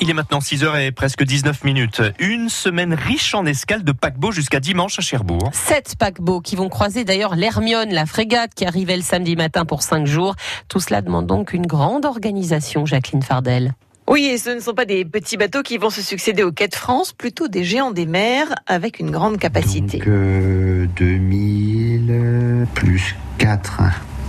Il est maintenant 6h et presque 19 minutes. Une semaine riche en escales de paquebots jusqu'à dimanche à Cherbourg. Sept paquebots qui vont croiser d'ailleurs l'Hermione, la frégate qui arrivait le samedi matin pour cinq jours. Tout cela demande donc une grande organisation, Jacqueline Fardel. Oui, et ce ne sont pas des petits bateaux qui vont se succéder au quai de France, plutôt des géants des mers avec une grande capacité. Donc, euh, 2000 plus 4,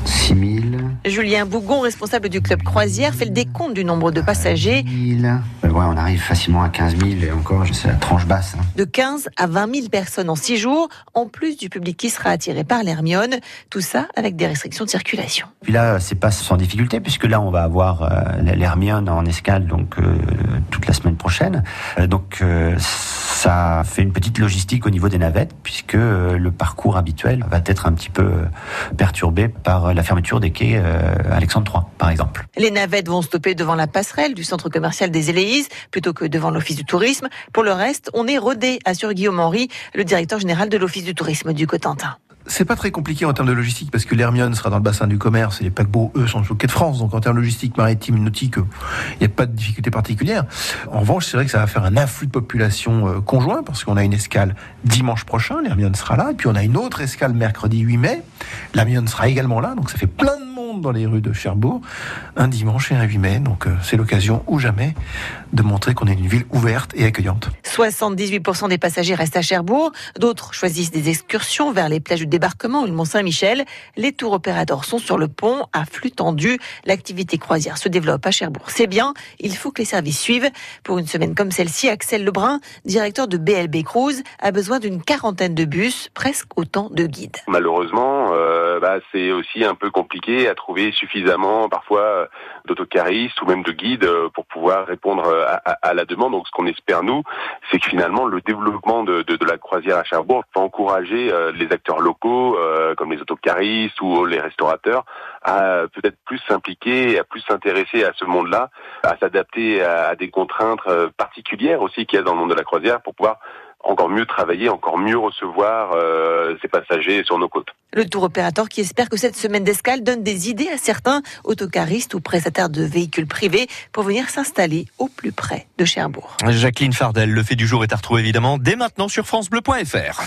6000. Julien Bougon, responsable du club croisière, fait le décompte du nombre de passagers. 1000. Ouais, on arrive facilement à 15 000 et encore, c'est la tranche basse. hein. De 15 à 20 000 personnes en 6 jours, en plus du public qui sera attiré par l'Hermione. Tout ça avec des restrictions de circulation. Puis là, c'est pas sans difficulté puisque là, on va avoir euh, l'Hermione en escale donc euh, toute la semaine prochaine. Euh, donc ça fait une petite logistique au niveau des navettes puisque le parcours habituel va être un petit peu perturbé par la fermeture des quais Alexandre III, par exemple. Les navettes vont stopper devant la passerelle du centre commercial des Plutôt que devant l'office du tourisme. Pour le reste, on est rodé, assure Guillaume Henry, le directeur général de l'office du tourisme du Cotentin. C'est pas très compliqué en termes de logistique parce que l'Hermione sera dans le bassin du commerce et les paquebots, eux, sont au quai de France. Donc en termes de logistique maritime, nautique, il n'y a pas de difficulté particulière. En revanche, c'est vrai que ça va faire un afflux de population euh, conjoint parce qu'on a une escale dimanche prochain, l'Hermione sera là, et puis on a une autre escale mercredi 8 mai. L'Hermione sera également là, donc ça fait plein monde dans les rues de Cherbourg, un dimanche et un 8 mai. Donc euh, c'est l'occasion ou jamais de montrer qu'on est une ville ouverte et accueillante. 78% des passagers restent à Cherbourg, d'autres choisissent des excursions vers les plages du débarquement ou le Mont-Saint-Michel. Les tours opérateurs sont sur le pont, à flux tendu. L'activité croisière se développe à Cherbourg. C'est bien, il faut que les services suivent. Pour une semaine comme celle-ci, Axel Lebrun, directeur de BLB Cruise, a besoin d'une quarantaine de bus, presque autant de guides. Malheureusement, euh, bah, c'est aussi un peu compliqué à trouver suffisamment parfois euh, d'autocaristes ou même de guides euh, pour pouvoir répondre euh, à, la demande. Donc ce qu'on espère nous, c'est que finalement le développement de, la croisière à Cherbourg va encourager euh, les acteurs locaux euh, comme les autocaristes ou les restaurateurs à euh, peut-être plus s'impliquer, à plus s'intéresser à ce monde-là, à s'adapter à, à des contraintes euh, particulières aussi qu'il y a dans le monde de la croisière pour pouvoir encore mieux travailler, encore mieux recevoir euh, ces passagers sur nos côtes. Le tour opérateur qui espère que cette semaine d'escale donne des idées à certains autocaristes ou prestataires de véhicules privés pour venir s'installer au plus près de Cherbourg. Jacqueline Fardel, le fait du jour est à retrouver évidemment dès maintenant sur francebleu.fr.